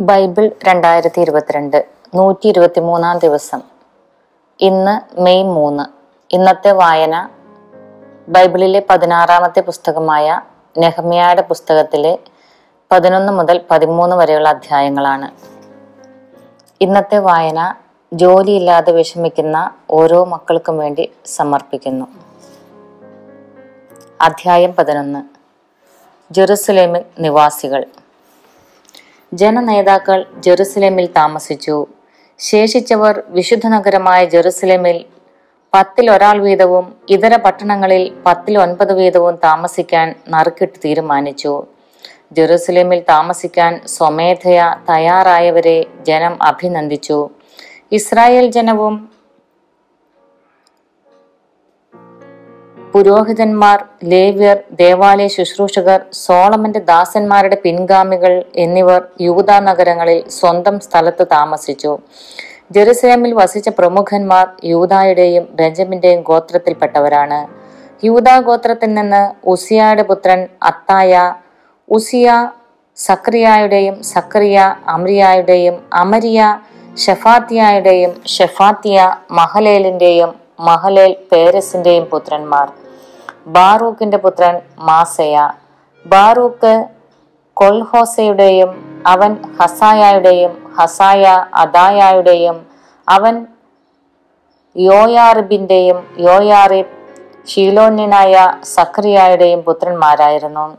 Bible രണ്ടായിരത്തി ഇരുപത്തിരണ്ട് നൂറ്റി ഇരുപത്തി മൂന്നാം ദിവസം. ഇന്ന് മെയ് മൂന്ന്. ഇന്നത്തെ വായന ബൈബിളിലെ പതിനാറാമത്തെ പുസ്തകമായ നെഹമ്യയുടെ പുസ്തകത്തിലെ പതിനൊന്ന് മുതൽ പതിമൂന്ന് വരെയുള്ള അധ്യായങ്ങളാണ്. ഇന്നത്തെ വായന ജോലിയില്ലാതെ വിഷമിക്കുന്ന ഓരോ മക്കൾക്കും വേണ്ടി സമർപ്പിക്കുന്നു. അധ്യായം പതിനൊന്ന്. ജെറുസലേമിൽ നിവാസികൾ. ജനനേതാക്കൾ ജെറുസലേമിൽ താമസിച്ചു. ശേഷിച്ചവർ വിശുദ്ധ നഗരമായ ജെറുസലേമിൽ പത്തിൽ ഒരാൾ വീതവും ഇതര പട്ടണങ്ങളിൽ പത്തിൽ ഒൻപത് വീതവും താമസിക്കാൻ നറുക്കിട്ട് തീരുമാനിച്ചു. ജെറുസലേമിൽ താമസിക്കാൻ സ്വമേധയ തയ്യാറായവരെ ജനം അഭിനന്ദിച്ചു. ഇസ്രായേൽ ജനവും പുരോഹിതന്മാർ ലേവ്യർ ദേവാലയ ശുശ്രൂഷകർ സോളമന്റെ ദാസന്മാരുടെ പിൻഗാമികൾ എന്നിവർ യൂത നഗരങ്ങളിൽ സ്വന്തം സ്ഥലത്ത് താമസിച്ചു. ജെറുസലേമിൽ വസിച്ച പ്രമുഖന്മാർ യൂതായുടെയും ബെഞ്ചമിന്റെയും ഗോത്രത്തിൽപ്പെട്ടവരാണ്. യൂത ഗോത്രത്തിൽ നിന്ന് ഉസിയായുടെ പുത്രൻ അത്തായ ഉസിയ സക്രിയായുടെയും സക്രിയ അമ്രിയായുടെയും അമരിയ ഷെഫാത്തിയായുടെയും ഷെഫാത്തിയ മഹലേലിന്റെയും മഹലേൽ പേരസിന്റെയും പുത്രന്മാർ. ബാറൂക്കിന്റെ പുത്രൻ മാസയ. ബാറൂക്ക് കൊൽഹോസയുടെയും അവൻ ഹസായയുടെയും ഹസായ അദായയുടെയും അവൻ യോയാറിബിന്റെയും യോയാറിബ് ഷീലോന്യനായ സക്രിയായുടെയും പുത്രന്മാരായിരുന്നു.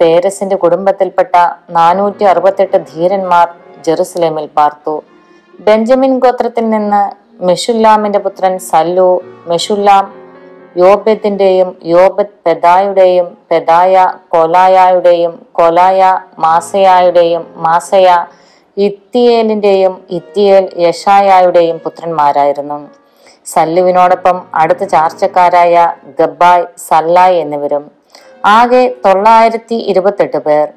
പേരസിന്റെ കുടുംബത്തിൽപ്പെട്ട നാനൂറ്റി അറുപത്തെട്ട് ധീരന്മാർ ജെറുസലേമിൽ പാർത്തു. ബെഞ്ചമിൻ ഗോത്രത്തിൽ നിന്ന് മെഷുല്ലാമിന്റെ പുത്രൻ സല്ലു മെഷുല്ലാം യോബത്തിന്റെയും യോബത് പെദായുടെയും പെദായ കൊലായായുടെയും കൊലായ മാസയായുടെയും മാസയ ഇത്തിയേലിന്റെയും ഇത്തിയേൽ യഷായായുടെയും പുത്രന്മാരായിരുന്നു. സല്ലുവിനോടൊപ്പം അടുത്ത ചാർച്ചക്കാരായ ഗബ്ബായ് സല്ലായ് എന്നിവരും. ആകെ തൊള്ളായിരത്തി ഇരുപത്തെട്ട് പേർ.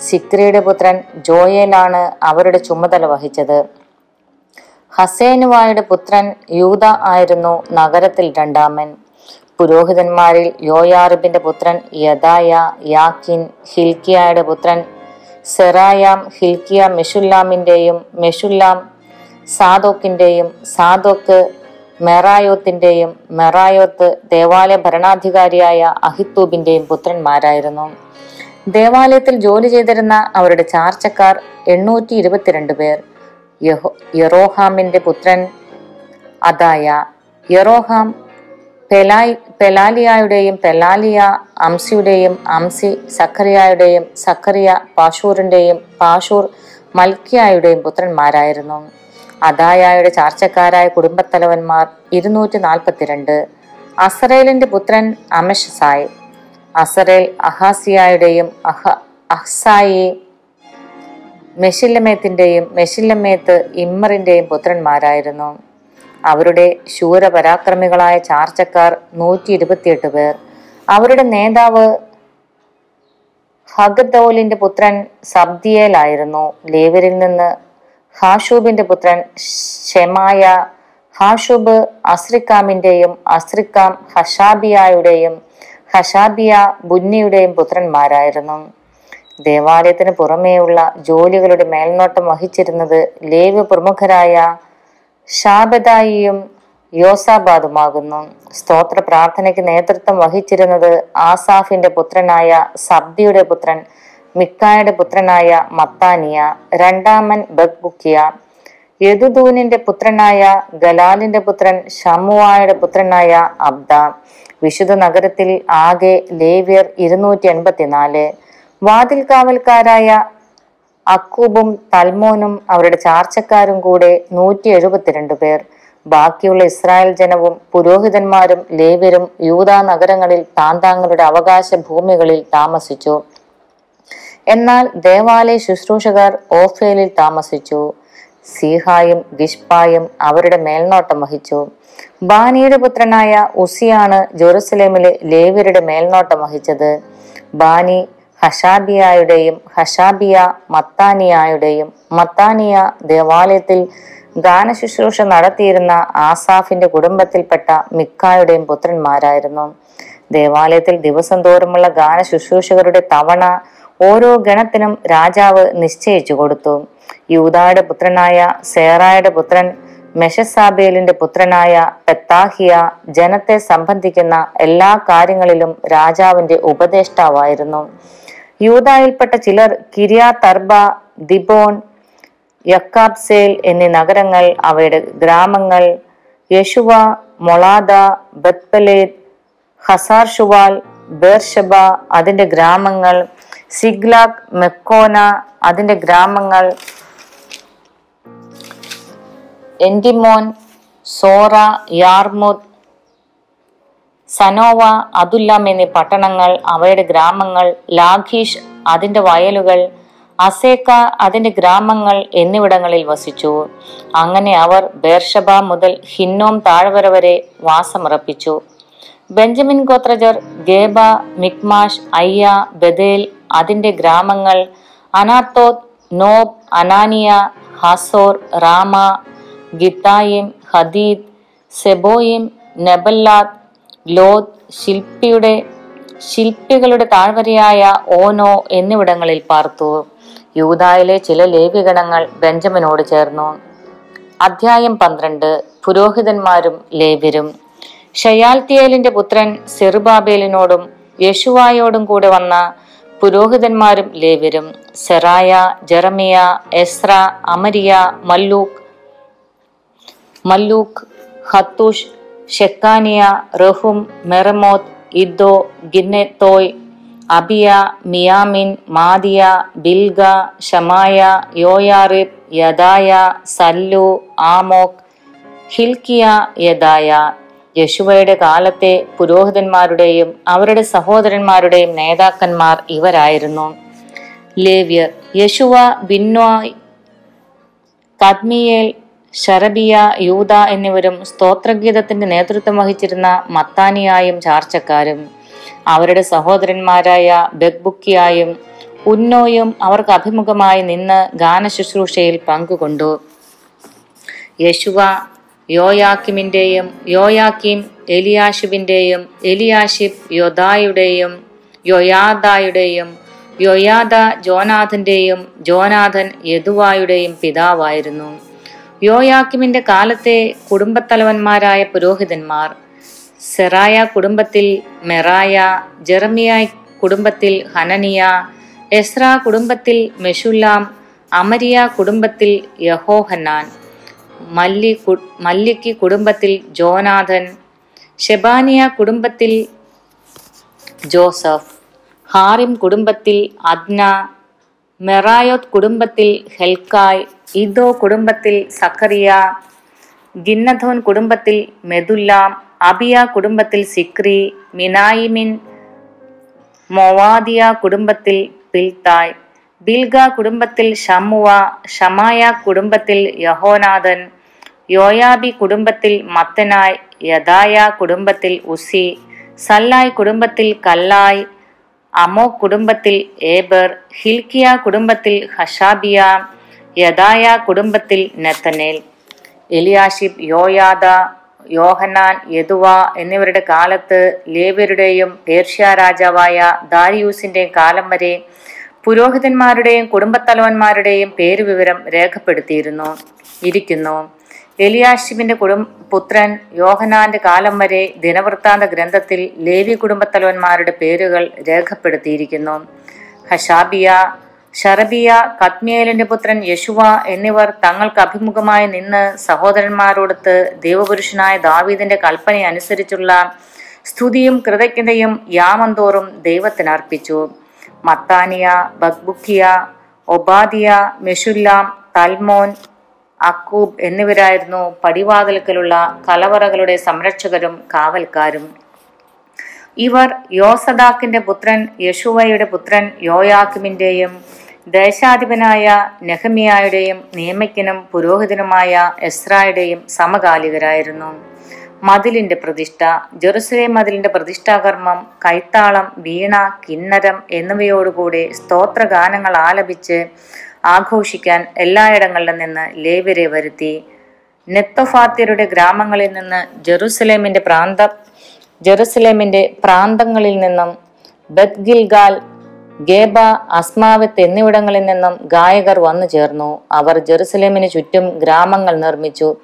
സിക്രിയുടെ പുത്രൻ ജോയേലാണ് അവരുടെ ചുമതല വഹിച്ചത്. ഹസേനുവായുടെ പുത്രൻ യൂത ആയിരുന്നു നഗരത്തിൽ രണ്ടാമൻ. പുരോഹിതന്മാരിൽ യോയാറിബിന്റെ പുത്രൻ യദായ യാക്കിൻ ഹിൽക്കിയയുടെ പുത്രൻ സെറായാം ഹിൽക്കിയ മെഷുല്ലാമിന്റെയും മെഷുല്ലാം സാദോക്കിന്റെയും സാദോക്ക് മെറായോത്തിന്റെയും മെറായോത്ത് ദേവാലയ ഭരണാധികാരിയായ അഹിത്തൂബിന്റെയും പുത്രന്മാരായിരുന്നു. ദേവാലയത്തിൽ ജോലി ചെയ്തിരുന്ന അവരുടെ ചാർച്ചക്കാർ എണ്ണൂറ്റി ഇരുപത്തിരണ്ട് പേർ. യഹോ യറോഹാമിന്റെ പുത്രൻ അദായ. യറോഹാം പെലായ് പെലാലിയായുടെയും പെലാലിയ അംസിയുടെയും അംസി സഖറിയായുടെയും സഖറിയ പാഷൂറിന്റെയും പാഷൂർ മൽക്കിയായുടെയും പുത്രന്മാരായിരുന്നു. അദായായുടെ ചാർച്ചക്കാരായ കുടുംബത്തലവന്മാർ ഇരുന്നൂറ്റി നാൽപ്പത്തിരണ്ട് അസറേലിന്റെ പുത്രൻ അമഷസായ് അസറേൽ അഹാസിയായുടെയും അഹ അഹ്സായി മെഷില്ലമേത്തിന്റെയും മെഷില്ലമേത്ത് ഇമ്മറിന്റെയും പുത്രന്മാരായിരുന്നു. അവരുടെ ശൂരപരാക്രമികളായ ചാർച്ചക്കാർ നൂറ്റി ഇരുപത്തിയെട്ട് പേർ. അവരുടെ നേതാവ് ഹഗദൌലിന്റെ പുത്രൻ സബ്ദിയേലായിരുന്നു. ലേവരിൽ നിന്ന് ഹാഷൂബിന്റെ പുത്രൻ ഷെമായ ഹാഷൂബ് അസ്രിക്കാമിന്റെയും അസ്രിക്കാം ഹഷാബിയായുടെയും ഹഷാബിയ ബുന്നിയുടെയും പുത്രന്മാരായിരുന്നു. ദേവാലയത്തിന് പുറമേയുള്ള ജോലികളുടെ മേൽനോട്ടം വഹിച്ചിരുന്നത് ലേവ്യ പ്രമുഖരായ ഷാബദായിയും യോസാബാദുമാകുന്നു. സ്തോത്ര പ്രാർത്ഥനയ്ക്ക് നേതൃത്വം വഹിച്ചിരുന്നത് ആസാഫിന്റെ പുത്രനായ സബ്ദിയുടെ പുത്രൻ മിക്കായുടെ പുത്രനായ മത്താനിയ രണ്ടാമൻ ബഗ്ബുക്കിയ യദുദൂനിന്റെ പുത്രനായ ഗലാലിന്റെ പുത്രൻ ഷമുവായുടെ പുത്രനായ അബ്ദ വിശുദ്ധ നഗരത്തിൽ ആകെ ലേവ്യർ ഇരുന്നൂറ്റി എൺപത്തിനാല് വാതിൽ കാവൽക്കാരായ അക്കൂബും തൽമോനും അവരുടെ ചാർച്ചക്കാരും കൂടെ നൂറ്റി എഴുപത്തിരണ്ട് പേർ. ബാക്കിയുള്ള ഇസ്രായേൽ ജനവും പുരോഹിതന്മാരും ലേവ്യരും യൂതാ നഗരങ്ങളിൽ താന്താങ്ങളുടെ അവകാശ ഭൂമികളിൽ താമസിച്ചു. എന്നാൽ ദേവാലയ ശുശ്രൂഷകർ ഓഫേലിൽ താമസിച്ചു. സീഹായും ഗിഷ്പായും അവരുടെ മേൽനോട്ടം വഹിച്ചു. ബാനിയുടെ പുത്രനായ ഉസിയാണ് ജെറുസലേമിലെ ലേവ്യരുടെ മേൽനോട്ടം വഹിച്ചത്. ബാനി ഹഷാബിയായുടെയും ഹഷാബിയ മത്താനിയായുടെയും മത്താനിയ ദേവാലയത്തിൽ ഗാനശുശ്രൂഷ നടത്തിയിരുന്ന ആസാഫിന്റെ കുടുംബത്തിൽപ്പെട്ട മിക്കായുടെയും പുത്രന്മാരായിരുന്നു. ദേവാലയത്തിൽ ദിവസം തോറുമുള്ള ഗാന ശുശ്രൂഷകരുടെ തവണ ഓരോ ഗണത്തിനും രാജാവ് നിശ്ചയിച്ചു കൊടുത്തു. യൂതായുടെ പുത്രനായ സേറായുടെ പുത്രൻ മെഷസാബേലിന്റെ പുത്രനായ പെത്താഹിയ ജനത്തെ സംബന്ധിക്കുന്ന എല്ലാ കാര്യങ്ങളിലും രാജാവിന്റെ ഉപദേഷ്ടാവായിരുന്നു. യൂദായിൽപ്പെട്ട ചിലർ കിരിയാ തർബ ദിബോൺ യക്കാബ്സേൽ എന്നീ നഗരങ്ങൾ അവയുടെ ഗ്രാമങ്ങൾ യശുവ മൊളാദ ബത്പലേദ് ഹസാർ ഷുവാൽ ബേർഷബ അതിന്റെ ഗ്രാമങ്ങൾ സിഗ്ലാഖ് മെക്കോന അതിന്റെ ഗ്രാമങ്ങൾ എൻഡിമോൻ സോറ യാർമുദ് സനോവ അതുല്ലാം എന്നീ പട്ടണങ്ങൾ അവയുടെ ഗ്രാമങ്ങൾ ലാഖീഷ് അതിന്റെ വയലുകൾ അസേക്ക അതിന്റെ ഗ്രാമങ്ങൾ എന്നിവിടങ്ങളിൽ വസിച്ചു. അങ്ങനെ അവർ ബേർഷബ മുതൽ ഹിന്നോം താഴ്വര വരെ വാസമുറപ്പിച്ചു. ബെഞ്ചമിൻ ഗോത്രജർ ഗേബ മിക്മാഷ് അയ്യ ബദേൽ അതിന്റെ ഗ്രാമങ്ങൾ അനാത്തോത് നോബ് അനാനിയ ഹസോർ റാമ ഗിത്തായിം ഹദീദ് സെബോയിം നെബല്ലാത്ത് ലോത് ശില്പിയുടെ ശില്പികളുടെ താഴ്വരയായ ഓനോ എന്നിവിടങ്ങളിൽ പാർത്തു. യൂതായിലെ ചില ലേവിഗണങ്ങൾ ബെഞ്ചമിനോട് ചേർന്നു. അധ്യായം പന്ത്രണ്ട് പുരോഹിതന്മാരും ലേവ്യരും. ഷയാൽത്തിയേലിന്റെ പുത്രൻ സെറുബാബേലിനോടും യശുവായോടും കൂടെ വന്ന പുരോഹിതന്മാരും ലേവ്യരും. സെറായ ജെറമിയ എസ്ര അമരിയ മല്ലൂക്ക് മല്ലൂക്ക് ഹത്തൂഷ് ഷെക്കാനിയ റഹും മെറമോത്ത് ഇദ്ദോ ഗിന്നെത്തോയ് അബിയ മിയാമിൻ മാദിയ ബിൽഗ ഷമായ യോയാറിബ് യദായ സല്ലു ആമോക് ഹിൽക്കിയ യദായ. യശുവയുടെ കാലത്തെ പുരോഹിതന്മാരുടെയും അവരുടെ സഹോദരന്മാരുടെയും നേതാക്കന്മാർ ഇവരായിരുന്നു. ലേവ്യർ യശുവ ബിന്നോയ് കദ്മിയേൽ ഷറബിയ യൂത എന്നിവരും സ്തോത്രഗീതത്തിന്റെ നേതൃത്വം വഹിച്ചിരുന്ന മത്താനിയായും ചാർച്ചക്കാരും. അവരുടെ സഹോദരന്മാരായ ബെഗ്ബുക്കിയായും ഉന്നോയും അവർക്ക് അഭിമുഖമായി നിന്ന് ഗാന ശുശ്രൂഷയിൽ പങ്കുകൊണ്ടു. യശുവ യോയാക്കിമിന്റെയും യോയാക്കിം എലിയാഷിബിന്റെയും എലിയാഷിബ് യോദായുടെയും യൊയാദായുടെയും യൊയാദ ജോനാഥന്റെയും ജോനാഥൻ യദുവായുടെയും പിതാവായിരുന്നു. യോയാക്കിമിന്റെ കാലത്തെ കുടുംബത്തലവന്മാരായ പുരോഹിതന്മാർ സെറായ കുടുംബത്തിൽ മെറായ ജെറമിയ കുടുംബത്തിൽ ഹനനിയ എസ്ര കുടുംബത്തിൽ മെഷുല്ലാം അമരിയ കുടുംബത്തിൽ യഹോഹന്നാൻ മല്ലി മല്ലിക്ക് കുടുംബത്തിൽ ജോനാഥൻ ഷെബാനിയ കുടുംബത്തിൽ ജോസഫ് ഹാറിം കുടുംബത്തിൽ അദ്ന മെറായോത്ത് കുടുംബത്തിൽ ഹെൽക്കായ് ഇദോ കുടുംബത്തിൽ സക്കറിയ ഗിന്നഥോൻ കുടുംബത്തിൽ മെദുല്ലാം അബിയ കുടുംബത്തിൽ സിക്രി മിനായിമിൻ മൊവാദിയ കുടുംബത്തിൽ പിൽത്തായ് ബിൽഗ കുടുംബത്തിൽ ഷമുവ ഷമായ കുടുംബത്തിൽ യഹോനാഥൻ യോയാബി കുടുംബത്തിൽ മത്തനായ് യദായ കുടുംബത്തിൽ ഉസി സല്ലായ് കുടുംബത്തിൽ കല്ലായ് അമോ കുടുംബത്തിൽ ഏബർ ഹിൽക്കിയ കുടുംബത്തിൽ ഹഷാബിയ യദായ കുടുംബത്തിൽ നെത്തനേൽ. എലിയാഷിബ് യോയാദ യോഹനാൻ യദുവ എന്നിവരുടെ കാലത്ത് ലേവ്യരുടെയും പേർഷ്യ രാജാവായ ദാരിയൂസിന്റെയും കാലം വരെ പുരോഹിതന്മാരുടെയും കുടുംബത്തലവന്മാരുടെയും പേരുവിവരം രേഖപ്പെടുത്തിയിരുന്നു ഇരിക്കുന്നു. എലിയാഷിബിന്റെ കുടും പുത്രൻ യോഹനാന്റെ കാലം വരെ ദിനവൃത്താന്ത ഗ്രന്ഥത്തിൽ ലേവി കുടുംബത്തലവന്മാരുടെ പേരുകൾ രേഖപ്പെടുത്തിയിരിക്കുന്നു. ഹഷാബിയ ഷറബിയ കത്മിയേലിന്റെ പുത്രൻ യശുവ എന്നിവർ തങ്ങൾക്ക് അഭിമുഖമായി നിന്ന് സഹോദരന്മാരോടൊത്ത് ദൈവപുരുഷനായ ദാവീദിന്റെ കൽപ്പന അനുസരിച്ചുള്ള സ്തുതിയും കൃതജ്ഞതയും യാമന്തോറും ദൈവത്തിന് അർപ്പിച്ചു. മത്താനിയ ബക്ബുക്കിയ ഒബാദിയ മെഷുല്ലാം തൽമോൻ അക്കൂബ് എന്നിവരായിരുന്നു പടിവാതിൽക്കലുള്ള കലവറകളുടെ സംരക്ഷകരും കാവൽക്കാരും. ഇവർ യോസദാക്കിന്റെ പുത്രൻ യശുവയുടെ പുത്രൻ യോയാക്കിമിന്റെയും ദേശാധിപനായ നെഹമിയായുടെയും നിയമയ്ക്കനും പുരോഹിതനുമായ എസ്രായുടെയും സമകാലികരായിരുന്നു. മതിലിന്റെ പ്രതിഷ്ഠ ജെറുസലേം മതിലിന്റെ പ്രതിഷ്ഠാകർമ്മം കൈത്താളം വീണ കിന്നരം എന്നിവയോടുകൂടി സ്തോത്രഗാനങ്ങൾ ആലപിച്ച് ആഘോഷിക്കാൻ എല്ലായിടങ്ങളിലും നിന്ന് ലേവരെ വരുത്തി. നെത്തോഫാത്യരുടെ ഗ്രാമങ്ങളിൽ നിന്ന് ജെറുസലേമിന്റെ പ്രാന്ത ജെറുസലേമിന്റെ പ്രാന്തങ്ങളിൽ നിന്നും ബത്ത് ഗിൽഗാൽ ഗേബ അസ്മാവത്ത് എന്നിവിടങ്ങളിൽ നിന്നും ഗായകർ വന്നു ചേർന്നു. അവർ ജെറുസലേമിന് ചുറ്റും ഗ്രാമങ്ങൾ നിർമ്മിച്ചു.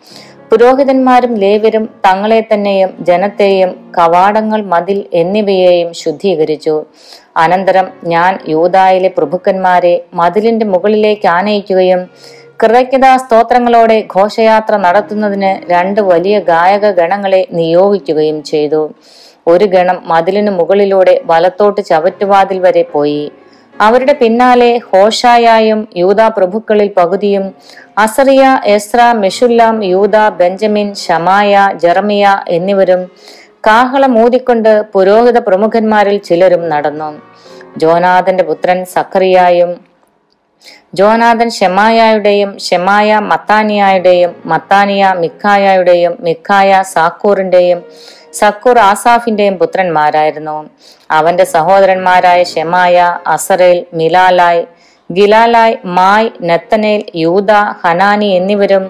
പുരോഹിതന്മാരും ലേവരും തങ്ങളെ തന്നെയും ജനത്തെയും കവാടങ്ങൾ മതിൽ എന്നിവയെയും ശുദ്ധീകരിച്ചു. അനന്തരം ഞാൻ യൂതായിലെ പ്രഭുക്കന്മാരെ മതിലിന്റെ മുകളിലേക്ക് ആനയിക്കുകയും കൃതജ്ഞതാ സ്തോത്രങ്ങളോടെ ഘോഷയാത്ര നടത്തുന്നതിന് രണ്ട് വലിയ ഗായക ഗണങ്ങളെ നിയോഗിക്കുകയും ചെയ്തു. ഒരു ഗണം മതിലിനു മുകളിലൂടെ വലത്തോട്ട് ചവറ്റുവാതിൽ വരെ പോയി. അവരുടെ പിന്നാലെ ഹോഷായായും യൂത പ്രഭുക്കളിൽ പകുതിയും അസറിയ എസ്ര മെഷുല്ലാം യൂത ബെഞ്ചമിൻ ഷമായ ജെറമിയ എന്നിവരും കാഹളം ഊതിക്കൊണ്ട് പുരോഹിത പ്രമുഖന്മാരിൽ ചിലരും നടന്നു. ജോനാഥന്റെ പുത്രൻ സഖറിയായും ജോനാഥൻ ഷെമായയുടെയും ഷെമായ മത്താനിയായുടെയും മത്താനിയ മിക്കായയുടെയും മിക്കായ സാക്കൂറിന്റെയും സക്കൂർ ആസാഫിന്റെയും പുത്രന്മാരായിരുന്നു. അവന്റെ സഹോദരന്മാരായ ഷെമായ അസറേൽ മിലാലായ് ഗിലാലായ് മായ് നെത്തനേൽ യൂത ഹനാനി എന്നിവരും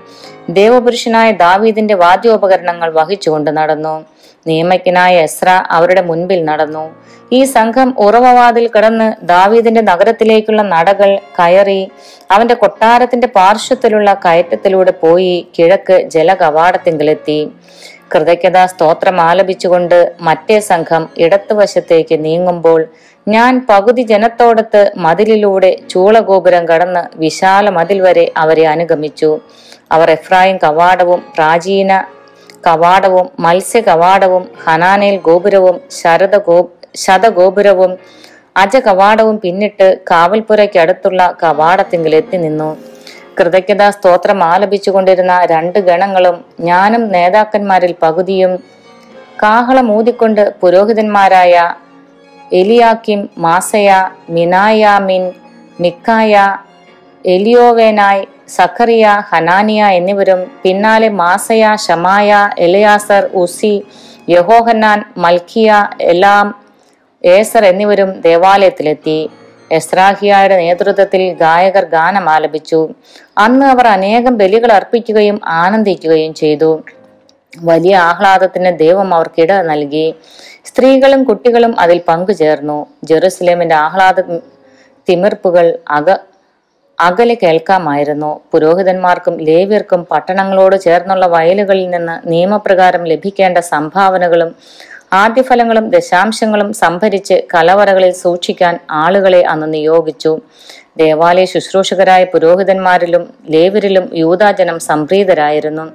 ദേവപുരുഷനായ ദാവീദിന്റെ വാദ്യോപകരണങ്ങൾ വഹിച്ചുകൊണ്ട് നടന്നു. നിയമജ്ഞനായ എസ്ര അവരുടെ മുൻപിൽ നടന്നു. ഈ സംഘം ഉറവവാതിൽ കിടന്ന് ദാവീദിന്റെ നഗരത്തിലേക്കുള്ള നടകൾ കയറി അവന്റെ കൊട്ടാരത്തിന്റെ പാർശ്വത്തിലുള്ള കയറ്റത്തിലൂടെ പോയി കിഴക്ക് ജലകവാടത്തിങ്കിലെത്തി. കൃതജ്ഞത സ്തോത്രം ആലപിച്ചുകൊണ്ട് മറ്റേ സംഘം ഇടത്തുവശത്തേക്ക് നീങ്ങുമ്പോൾ ഞാൻ പകുതി ജനത്തോടത്ത് മതിലിലൂടെ ചൂളഗോപുരം കടന്ന് വിശാല മതിൽ വരെ അവരെ അനുഗമിച്ചു. അവർ എഫ്രായിം കവാടവും പ്രാചീന കവാടവും മത്സ്യ കവാടവും ഹനാനേൽ ഗോപുരവും ശരദ ഗോ ശതഗോപുരവും അജ കവാടവും പിന്നിട്ട് കാവൽപുരയ്ക്കടുത്തുള്ള കവാടത്തിങ്കിൽ എത്തി നിന്നു. കൃതജ്ഞതാ സ്തോത്രം ആലപിച്ചുകൊണ്ടിരുന്ന രണ്ട് ഗണങ്ങളും ഞാനും നേതാക്കന്മാരിൽ പകുതിയും കാഹളം ഊതിക്കൊണ്ട് പുരോഹിതന്മാരായ എലിയാക്കിം മാസയ മിനായാമിൻ മിക്കായ എലിയോവേനായ് സഖറിയ ഹനാനിയ എന്നിവരും പിന്നാലെ മാസയ ഷമായ എലയാസർ ഉസി യഹോഹന്നാൻ മൽക്കിയ എലാം ഏസർ എന്നിവരും ദേവാലയത്തിലെത്തി. എസ്രാഹിയായുടെ നേതൃത്വത്തിൽ ഗായകർ ഗാനം ആലപിച്ചു. അന്ന് അവർ അനേകം ബലികൾ അർപ്പിക്കുകയും ആനന്ദിക്കുകയും ചെയ്തു. വലിയ ആഹ്ലാദത്തിന് ദൈവം അവർക്കിട നൽകി. സ്ത്രീകളും കുട്ടികളും അതിൽ പങ്കുചേർന്നു. ജെറുസലേമിന്റെ ആഹ്ലാദ തിമിർപ്പുകൾ അക അകലെ കേൾക്കാമായിരുന്നു. പുരോഹിതന്മാർക്കും ലേവ്യർക്കും പട്ടണങ്ങളോട് ചേർന്നുള്ള വയലുകളിൽ നിന്ന് നിയമപ്രകാരം ലഭിക്കേണ്ട സംഭാവനകളും ആദ്യഫലങ്ങളും ദശാംശങ്ങളും സംഭരിച്ച് കലവറകളിൽ സൂക്ഷിക്കാൻ ആളുകളെ അന്ന് നിയോഗിച്ചു. ദേവാലയ ശുശ്രൂഷകരായ പുരോഹിതന്മാരിലും ലേവരിലും യൂതാജനം സംപ്രീതരായിരുന്നു.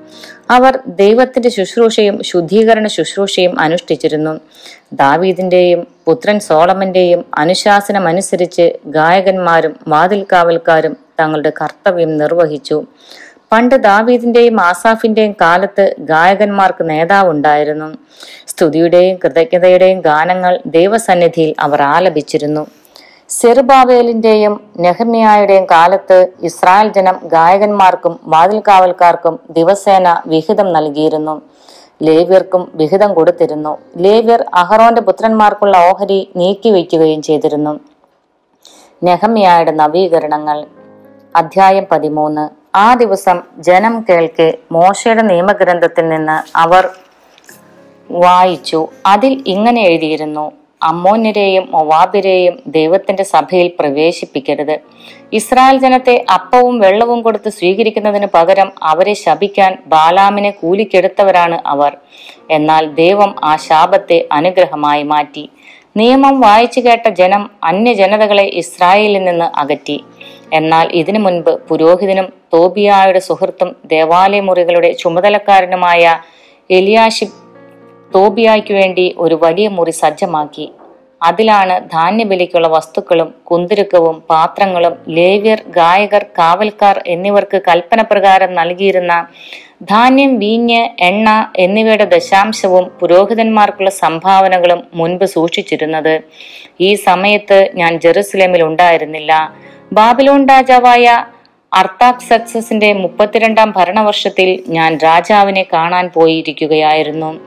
അവർ ദൈവത്തിന്റെ ശുശ്രൂഷയും ശുദ്ധീകരണ ശുശ്രൂഷയും അനുഷ്ഠിച്ചിരുന്നു. ദാവീദിന്റെയും പുത്രൻ സോളമന്റെയും അനുശാസനമനുസരിച്ച് ഗായകന്മാരും വാതിൽക്കാവൽക്കാരും തങ്ങളുടെ കർത്തവ്യം നിർവഹിച്ചു. പണ്ട് ദാവീദിന്റെയും ആസാഫിന്റെയും കാലത്ത് ഗായകന്മാർക്ക് നേതാവുണ്ടായിരുന്നു. സ്തുതിയുടെയും കൃതജ്ഞതയുടെയും ഗാനങ്ങൾ ദൈവസന്നിധിയിൽ അവർ ആലപിച്ചിരുന്നു. സെറുബാവേലിന്റെയും നെഹമിയായുടെയും കാലത്ത് ഇസ്രായേൽ ജനം ഗായകന്മാർക്കും വാതിൽകാവൽക്കാർക്കും ദിവസേന വിഹിതം നൽകിയിരുന്നു. ലേവ്യർക്കും വിഹിതം കൊടുത്തിരുന്നു. ലേവ്യർ അഹറോന്റെ പുത്രന്മാർക്കുള്ള ഓഹരി നീക്കിവെക്കുകയും ചെയ്തിരുന്നു. നെഹമിയായുടെ നവീകരണങ്ങൾ. അധ്യായം പതിമൂന്ന്. ആ ദിവസം ജനം കേൾക്കെ മോശയുടെ നിയമഗ്രന്ഥത്തിൽ നിന്ന് അവർ വായിച്ചു. അതിൽ ഇങ്ങനെ എഴുതിയിരുന്നു അമ്മോന്യരെയും മൊവാബിരെയും ദൈവത്തിന്റെ സഭയിൽ പ്രവേശിപ്പിക്കരുത്. ഇസ്രായേൽ ജനത്തെ അപ്പവും വെള്ളവും കൊടുത്ത് സ്വീകരിക്കുന്നതിന് പകരം അവരെ ശപിക്കാൻ ബാലാമിനെ കൂലിക്കെടുത്തവരാണ് അവർ. എന്നാൽ ദൈവം ആ ശാപത്തെ അനുഗ്രഹമായി മാറ്റി. നിയമം വായിച്ചു കേട്ട ജനം അന്യജനതകളെ ഇസ്രായേലിൽ നിന്ന് അകറ്റി. എന്നാൽ ഇതിനു മുൻപ് പുരോഹിതനും തോബിയായുടെ സുഹൃത്തും ദേവാലയ മുറികളുടെ ചുമതലക്കാരനുമായ എലിയാഷിബ് തോബിയായ്ക്കു വേണ്ടി ഒരു വലിയ മുറി സജ്ജമാക്കി. അതിലാണ് ധാന്യബലിക്കുള്ള വസ്തുക്കളും കുന്തിരുക്കവും പാത്രങ്ങളും ലേവ്യർ ഗായകർ കാവൽക്കാർ എന്നിവർക്ക് കൽപ്പന പ്രകാരം നൽകിയിരുന്ന ധാന്യം വീഞ്ഞ് എണ്ണ എന്നിവയുടെ ദശാംശവും പുരോഹിതന്മാർക്കുള്ള സംഭാവനകളും മുൻപ് സൂക്ഷിച്ചിരുന്നത്. ഈ സമയത്ത് ഞാൻ ജെറുസലേമിൽ ഉണ്ടായിരുന്നില്ല. ബാബിലോൺ രാജാവായ അർത്താക്സക്സസിന്റെ മുപ്പത്തിരണ്ടാം ഭരണവർഷത്തിൽ ഞാൻ രാജാവിനെ കാണാൻ പോയിരിക്കുകയായിരുന്നു.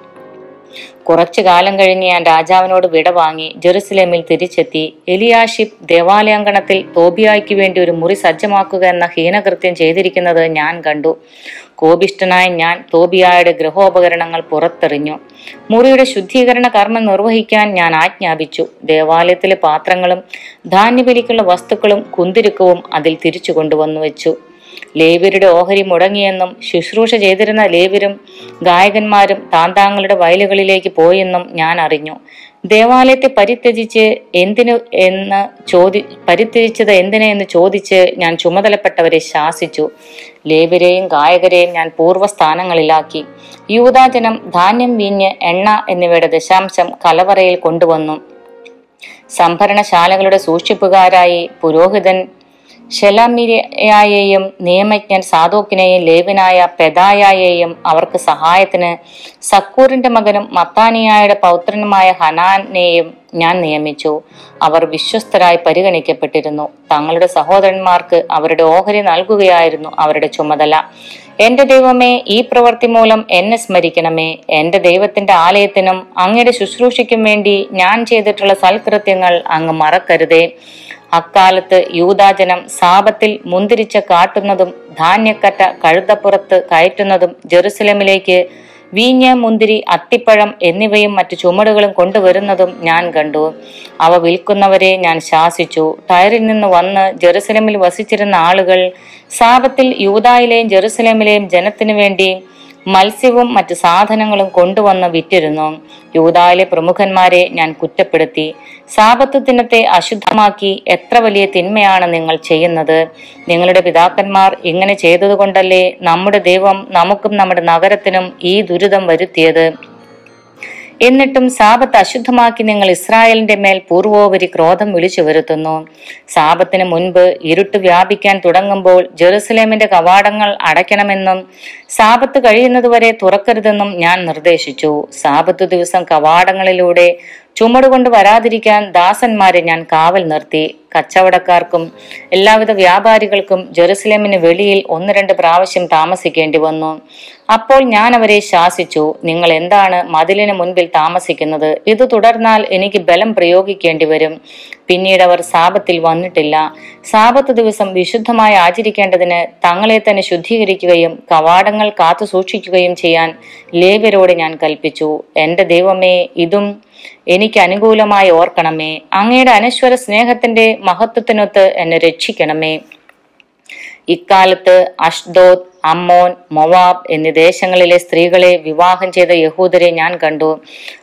കുറച്ചു കാലം കഴിഞ്ഞ് ഞാൻ രാജാവിനോട് വിട വാങ്ങി ജെറുസലേമിൽ തിരിച്ചെത്തി. എലിയാഷിബ് ദേവാലയാങ്കണത്തിൽ തോബിയായ്ക്ക് വേണ്ടി ഒരു മുറി സജ്ജമാക്കുക എന്ന ഹീനകൃത്യം ചെയ്തിരിക്കുന്നത് ഞാൻ കണ്ടു. കോപിഷ്ടനായ ഞാൻ തോബിയായുടെ ഗ്രഹോപകരണങ്ങൾ പുറത്തെറിഞ്ഞു. മുറിയുടെ ശുദ്ധീകരണ കർമ്മം നിർവഹിക്കാൻ ഞാൻ ആജ്ഞാപിച്ചു. ദേവാലയത്തിലെ പാത്രങ്ങളും ധാന്യബലിക്കുള്ള വസ്തുക്കളും കുന്തിരുക്കവും അതിൽ തിരിച്ചു കൊണ്ടുവന്നു വെച്ചു. ലേവ്യരുടെ ഓഹരി മുടങ്ങിയെന്നും ശുശ്രൂഷ ചെയ്തിരുന്ന ലേവ്യരും ഗായകന്മാരും താന്താങ്ങളുടെ വയലുകളിലേക്ക് പോയെന്നും ഞാൻ അറിഞ്ഞു. ദേവാലയത്തെ പരിത്യജിച്ച് എന്തിനു എന്ന് ചോദി പരിത്യജിച്ചത് എന്തിനെന്ന് ചോദിച്ച് ഞാൻ ചുമതലപ്പെട്ടവരെ ശാസിച്ചു. ലേവ്യരെയും ഗായകരെയും ഞാൻ പൂർവസ്ഥാനങ്ങളിലാക്കി. യൂതാജനം ധാന്യം വീഞ്ഞ് എണ്ണ എന്നിവയുടെ ദശാംശം കലവറയിൽ കൊണ്ടുവന്നു. സംഭരണശാലകളുടെ സൂക്ഷിപ്പുകാരായി പുരോഹിതൻ ഷെലമിരയായെയും നിയമജ്ഞൻ സാധോക്കിനെയും ലേവിനായ പെദായെയും അവർക്ക് സഹായത്തിന് സക്കൂറിന്റെ മകനും മത്താനിയായുടെ പൗത്രനുമായ ഹനാനെയും ഞാൻ നിയമിച്ചു. അവർ വിശ്വസ്തരായി പരിഗണിക്കപ്പെട്ടിരുന്നു. തങ്ങളുടെ സഹോദരന്മാർക്ക് അവരുടെ ഓഹരി നൽകുകയായിരുന്നു അവരുടെ ചുമതല. എന്റെ ദൈവമേ ഈ പ്രവൃത്തി മൂലം എന്നെ സ്മരിക്കണമേ. എന്റെ ദൈവത്തിന്റെ ആലയത്തിനും അങ്ങയുടെ ശുശ്രൂഷയ്ക്കും വേണ്ടി ഞാൻ ചെയ്തിട്ടുള്ള സൽകൃത്യങ്ങൾ അങ്ങ് മറക്കരുതേ. അക്കാലത്ത് യൂതാജനം സാപത്തിൽ മുന്തിരിച്ച കാട്ടുന്നതും ധാന്യക്കറ്റ കഴുതപ്പുറത്ത് കയറ്റുന്നതും ജെറുസലേമിലേക്ക് വീഞ്ഞ് മുന്തിരി അത്തിപ്പഴം എന്നിവയും മറ്റു ചുമടുകളും കൊണ്ടുവരുന്നതും ഞാൻ കണ്ടു. അവ വിൽക്കുന്നവരെ ഞാൻ ശാസിച്ചു. ടയറിൽ നിന്ന് വന്ന് ജെറുസലേമിൽ വസിച്ചിരുന്ന ആളുകൾ സാപത്തിൽ യൂതായിലെയും ജെറുസലേമിലെയും ജനത്തിനു വേണ്ടി മത്സ്യവും മറ്റു സാധനങ്ങളും കൊണ്ടുവന്ന് വിറ്റിരുന്നു. യൂതായിലെ പ്രമുഖന്മാരെ ഞാൻ കുറ്റപ്പെടുത്തി. സാപത്ത് ദിനത്തെ അശുദ്ധമാക്കി എത്ര വലിയ തിന്മയാണ് നിങ്ങൾ ചെയ്യുന്നത്? നിങ്ങളുടെ പിതാക്കന്മാർ ഇങ്ങനെ ചെയ്തതുകൊണ്ടല്ലേ നമ്മുടെ ദൈവം നമുക്കും നമ്മുടെ നഗരത്തിനും ഈ ദുരിതം വരുത്തിയത്? എന്നിട്ടും സാപത്ത് അശുദ്ധമാക്കി നിങ്ങൾ ഇസ്രായേലിന്റെ മേൽ പൂർവോപരി ക്രോധം വിളിച്ചു വരുത്തുന്നു. സാപത്തിന് മുൻപ് ഇരുട്ട് വ്യാപിക്കാൻ തുടങ്ങുമ്പോൾ ജെറുസലേമിന്റെ കവാടങ്ങൾ അടയ്ക്കണമെന്നും സാപത്ത് കഴിയുന്നതുവരെ തുറക്കരുതെന്നും ഞാൻ നിർദ്ദേശിച്ചു. സാപത്ത് ദിവസം കവാടങ്ങളിലൂടെ ചുമടുകൊണ്ട് വരാതിരിക്കാൻ ദാസന്മാരെ ഞാൻ കാവൽ നിർത്തി. കച്ചവടക്കാർക്കും എല്ലാവിധ വ്യാപാരികൾക്കും ജെറുസലേമിന് വെളിയിൽ ഒന്ന് രണ്ട് പ്രാവശ്യം താമസിക്കേണ്ടി വന്നു. അപ്പോൾ ഞാൻ അവരെ ശാസിച്ചു നിങ്ങൾ എന്താണ് മതിലിന് മുൻപിൽ താമസിക്കുന്നത്? ഇത് തുടർന്നാൽ എനിക്ക് ബലം പ്രയോഗിക്കേണ്ടി വരും. പിന്നീട് അവർ സാപത്തിൽ വന്നിട്ടില്ല. സാപത്ത് ദിവസം വിശുദ്ധമായി ആചരിക്കേണ്ടതിന് തങ്ങളെ തന്നെ ശുദ്ധീകരിക്കുകയും കവാടങ്ങൾ കാത്തു സൂക്ഷിക്കുകയും ചെയ്യാൻ ലേവ്യരോട് ഞാൻ കൽപ്പിച്ചു. എന്റെ ദൈവമേ ഇതും എനിക്ക് അനുകൂലമായി ഓർക്കണമേ. അങ്ങയുടെ അനശ്വര സ്നേഹത്തിന്റെ മഹത്വത്തിനൊത്ത് എന്നെ രക്ഷിക്കണമേ. ഇക്കാലത്ത് അഷ്ദോദ് അമ്മോൻ മൊവാബ് എന്നീ ദേശങ്ങളിലെ സ്ത്രീകളെ വിവാഹം ചെയ്ത യഹൂദരെ ഞാൻ കണ്ടു.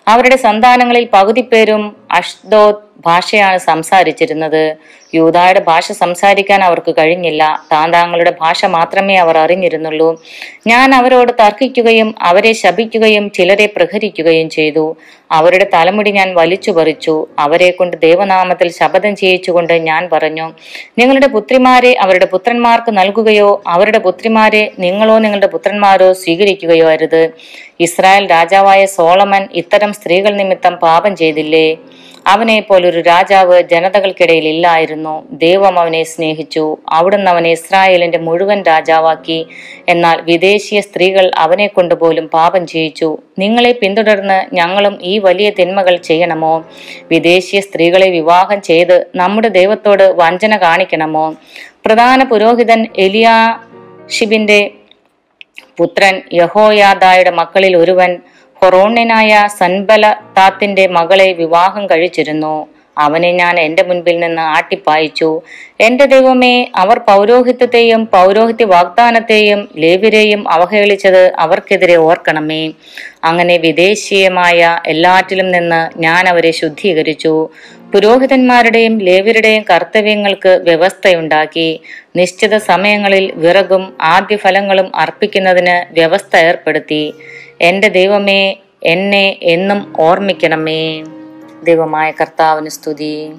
അവരുടെ സന്താനങ്ങളിൽ പകുതി പേരും അഷ്ദോദ് ഭാഷയാണ് സംസാരിച്ചിരുന്നത്. യൂതായുടെ ഭാഷ സംസാരിക്കാൻ അവർക്ക് കഴിഞ്ഞില്ല. താന്താങ്ങളുടെ ഭാഷ മാത്രമേ അവർ അറിഞ്ഞിരുന്നുള്ളൂ. ഞാൻ അവരോട് തർക്കിക്കുകയും അവരെ ശപിക്കുകയും ചിലരെ പ്രഹരിക്കുകയും ചെയ്തു. അവരുടെ തലമുടി ഞാൻ വലിച്ചു പറിച്ചു. അവരെ കൊണ്ട് ദേവനാമത്തിൽ ശപഥം ചെയ്യിച്ചുകൊണ്ട് ഞാൻ പറഞ്ഞു നിങ്ങളുടെ പുത്രിമാരെ അവരുടെ പുത്രന്മാർക്ക് നൽകുകയോ അവരുടെ പുത്രിമാരെ നിങ്ങളോ നിങ്ങളുടെ പുത്രന്മാരോ സ്വീകരിക്കുകയോ അരുത്. ഇസ്രായേൽ രാജാവായ സോളമൻ ഇത്തരം സ്ത്രീകൾ നിമിത്തം പാപം ചെയ്തില്ലേ? അവനെ പോലൊരു രാജാവ് ജനതകൾക്കിടയിൽ ഇല്ലായിരുന്നു. ദൈവം അവനെ സ്നേഹിച്ചു. അവിടുന്ന് അവനെ ഇസ്രായേലിന്റെ മുഴുവൻ രാജാവാക്കി. എന്നാൽ വിദേശീയ സ്ത്രീകൾ അവനെ കൊണ്ടുപോലും പാപം ചെയ്യിച്ചു. നിങ്ങളെ പിന്തുടർന്ന് ഞങ്ങളും ഈ വലിയ തിന്മകൾ ചെയ്യണമോ? വിദേശീയ സ്ത്രീകളെ വിവാഹം ചെയ്ത് നമ്മുടെ ദൈവത്തോട് വഞ്ചന കാണിക്കണമോ? പ്രധാന പുരോഹിതൻ എലിയാഷിബിന്റെ പുത്രൻ യഹോയാദായുടെ മക്കളിൽ ഒരുവൻ ഹൊറോണ്യനായ സൻബല താത്തിന്റെ മകളെ വിവാഹം കഴിച്ചിരുന്നു. അവനെ ഞാൻ എന്റെ മുൻപിൽ നിന്ന് ആട്ടിപ്പായിച്ചു. എന്റെ ദൈവമേ അവർ പൗരോഹിത്യത്തെയും പൗരോഹിത്യ വാഗ്ദാനത്തെയും ലേവിരെയും അവഹേളിച്ചത് അവർക്കെതിരെ ഓർക്കണമേ. അങ്ങനെ വിദേശീയമായ എല്ലാറ്റിലും നിന്ന് ഞാൻ അവരെ ശുദ്ധീകരിച്ചു. പുരോഹിതന്മാരുടെയും ലേവരുടെയും കർത്തവ്യങ്ങൾക്ക് വ്യവസ്ഥയുണ്ടാക്കി. നിശ്ചിത സമയങ്ങളിൽ വിറകും ആദ്യഫലങ്ങളും അർപ്പിക്കുന്നതിന് വ്യവസ്ഥ ഏർപ്പെടുത്തി. എന്റെ ദൈവമേ എന്നെ എന്നും ഓർമ്മിക്കണമേ. ദൈവമായ കർത്താവിന് സ്തുതി.